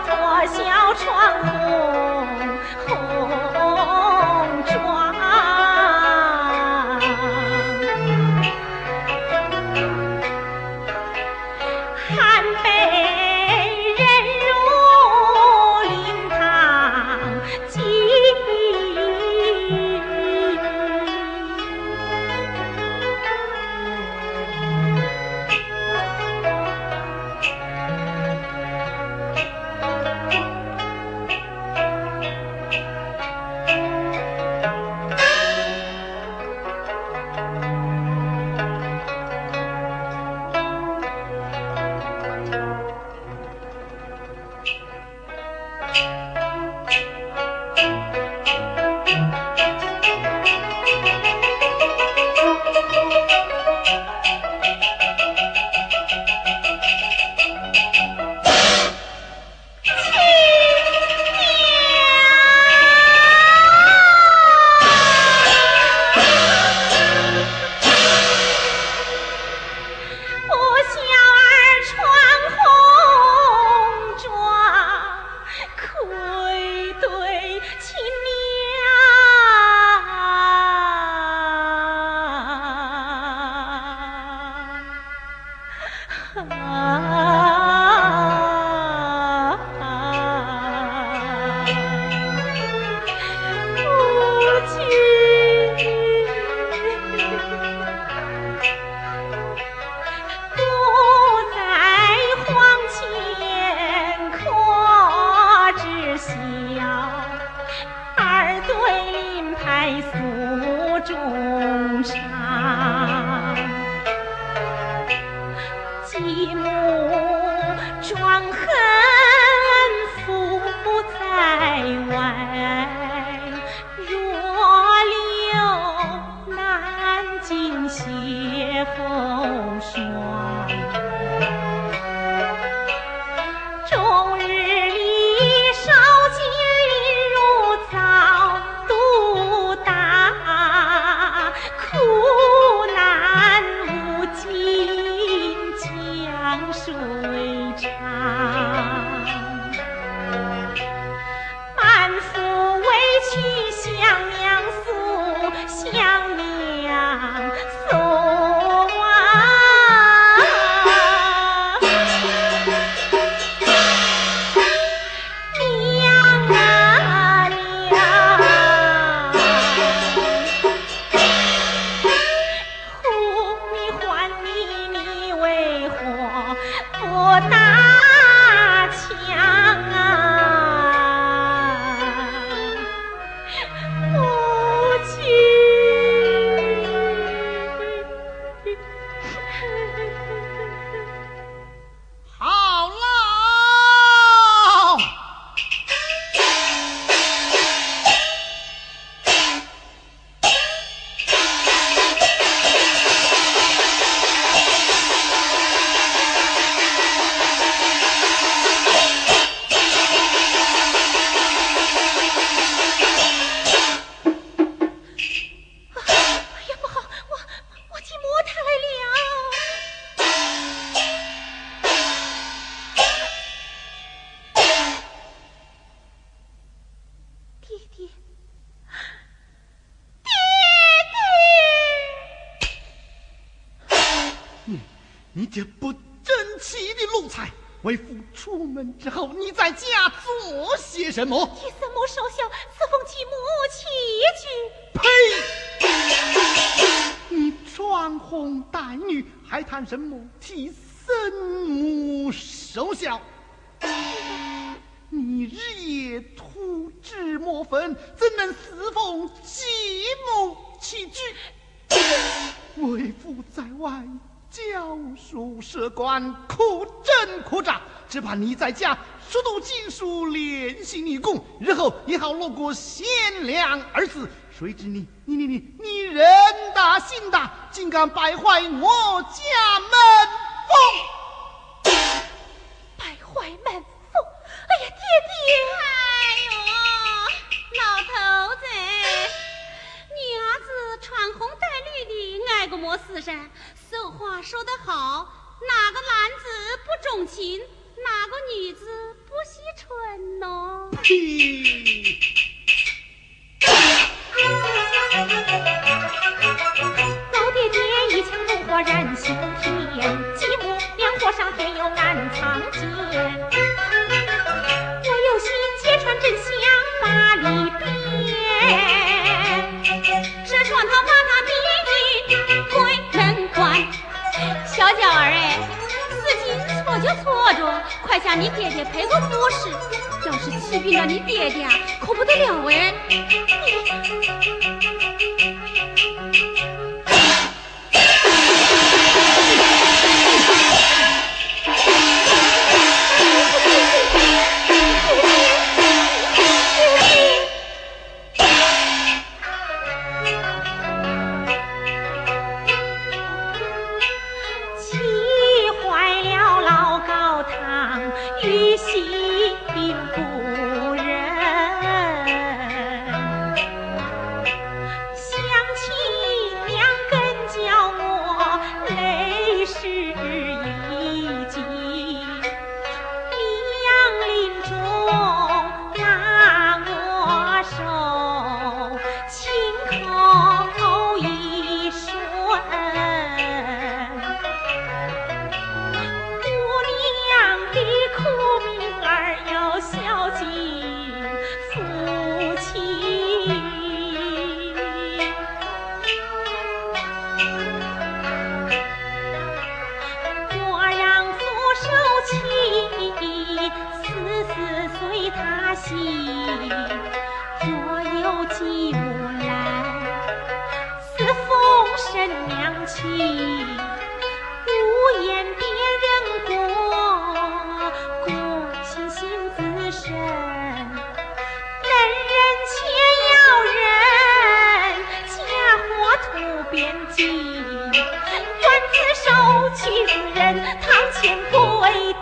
破小窗户。什么？替三母守孝，侍奉其母起居。呸！你穿红戴女，还谈什么替生母守孝？你日夜涂脂抹粉，怎能侍奉继母起居？为父在外教书设官，苦挣苦扎，只怕你在家。熟读经书，练习女工，日后也好落个贤良二字。谁知你你你你你人大心大，竟敢败坏我家门风！败坏门风！哎呀，爹爹！哎呦，老头子，女儿子穿红戴绿的，爱个么事噻？俗话说得好，哪个男子不重情？哪个女子不惜春呢？去。老爹爹一腔怒火燃心田，继母两火上天有暗藏奸。我有心揭穿真相把里变，只说他把他逼进鬼门关。小娇儿哎，事情错就错着，快向你爹爹赔个不是。要是气病了你爹爹，可不得了哎。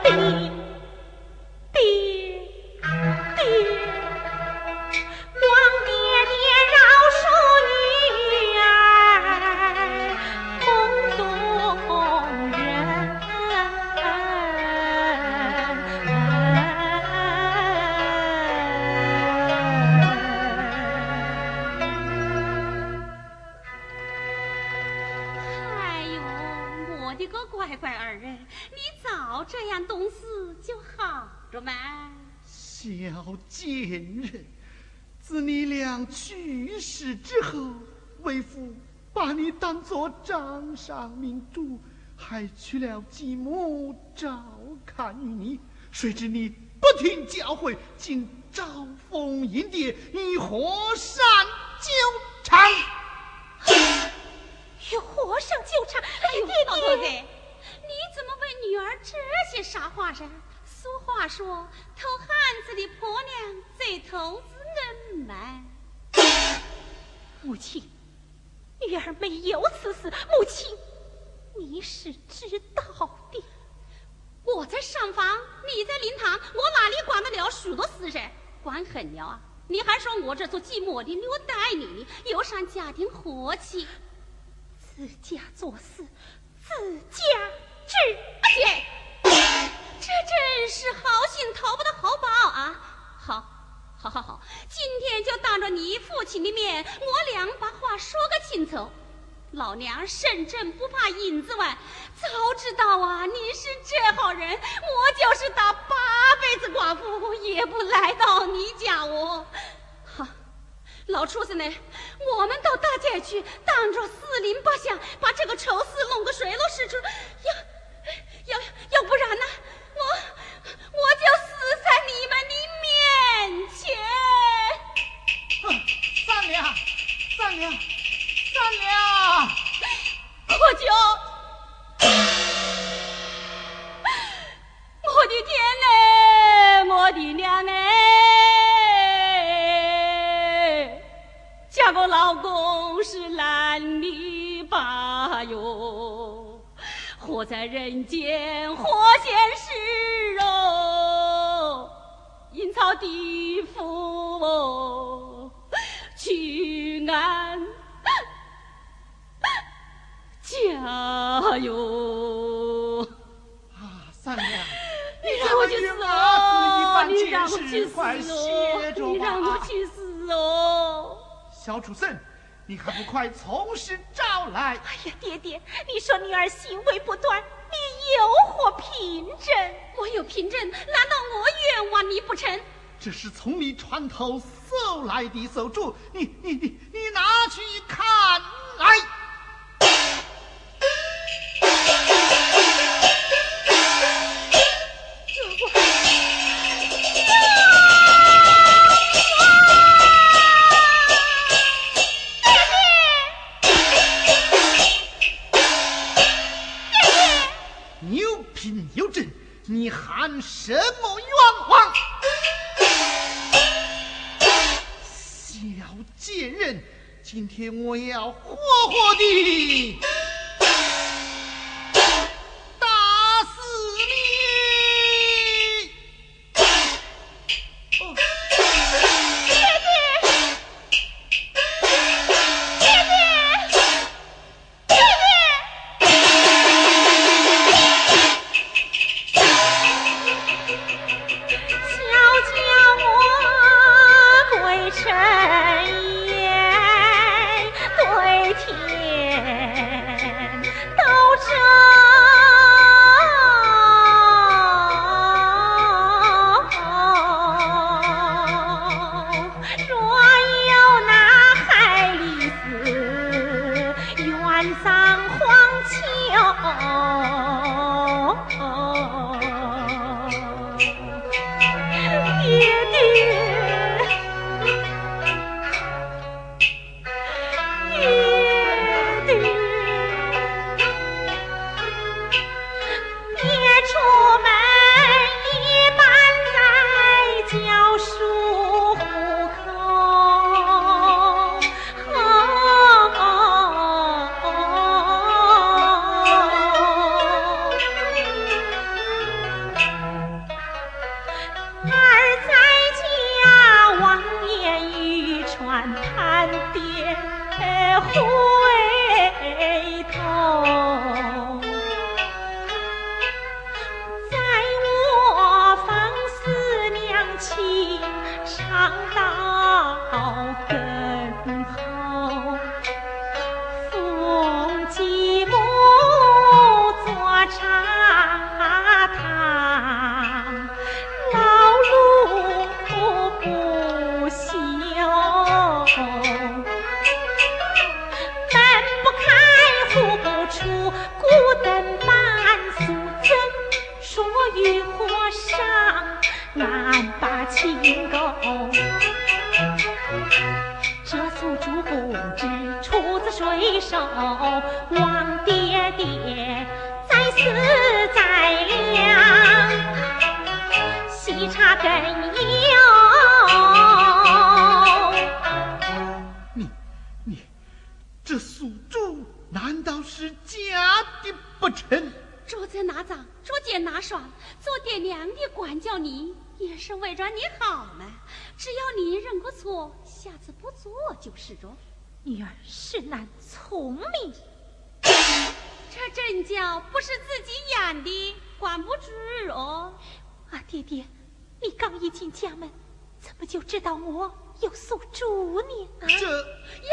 thing. 乖乖二人，你早这样懂事就好着。小贱人，自你俩去世之后，为父把你当做掌上明珠，还娶了继母照看。你谁知你不听教诲，竟招蜂引蝶，与火山纠缠。与和尚纠缠，哎呦，老头子，你怎么问女儿这些傻话噻？俗话说，偷汉子的婆娘最偷子恩嘛。母亲。女儿没有此事，母亲，你是知道的。我在上房，你在灵堂，我哪里管得了许多事噻？管狠了啊！你还说我这做继母的虐待你，有伤家庭和气。自家做事，自家治。姐，这真是好心讨不到好报啊！好。好好好，今天就当着你父亲的面，我俩把话说个清楚。老娘身正不怕影子歪，早知道啊你是这号人，我就是打八辈子寡妇也不来到你家哦。好，老畜生呢，我们到大街去，当着四邻八乡，把这个丑事弄个水落石出。畜生，你还不快从实招来！哎呀，爹爹，你说女儿行为不端，你有何凭证？我有凭证，难道我冤枉你不成？这是从你船头搜来的手镯，你你你你拿去一看贱人，今天我要活活的！别回头。手望爹爹，再死再谅，喜茶根有。你，你，这锁珠难道是假的不成？镯子哪脏，镯戒哪双，做爹娘的管教你也是为着你好嘛。只要你认过错，下次不做就是了。女儿是男聪明，这阵脚不是自己演的，管不住哦。啊，爹爹，你刚一进家门，怎么就知道我有宿主呢？这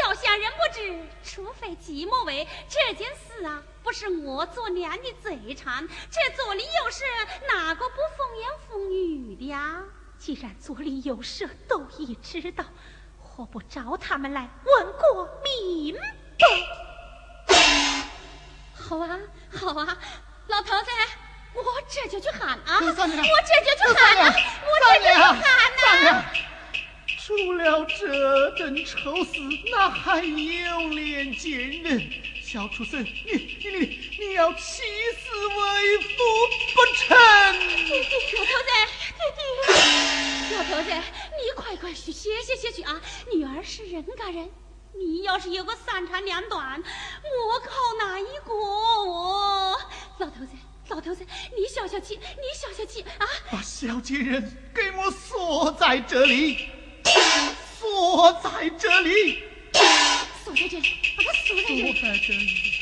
要想人不知，除非寂寞为这件事啊，不是我做娘的嘴馋，这左邻右舍哪个不风言风语的呀？既然左邻右舍都已知道。何不找他们来问过明白？好啊，好啊，老头子，我这就去喊啊！我这就去喊啊！我这就去喊呐！除了这等丑事，哪还有脸见人？小畜生，你你你你要气死为夫不成？老头子，老头子，你快快去歇歇歇去啊！女儿是人家人，你要是有个三长两短，我靠哪一个？我老头子，老头子，你消消气，你消消气啊！把小金人给我锁在这里，锁在这里。锁在这里，把他锁在这里。锁在这里。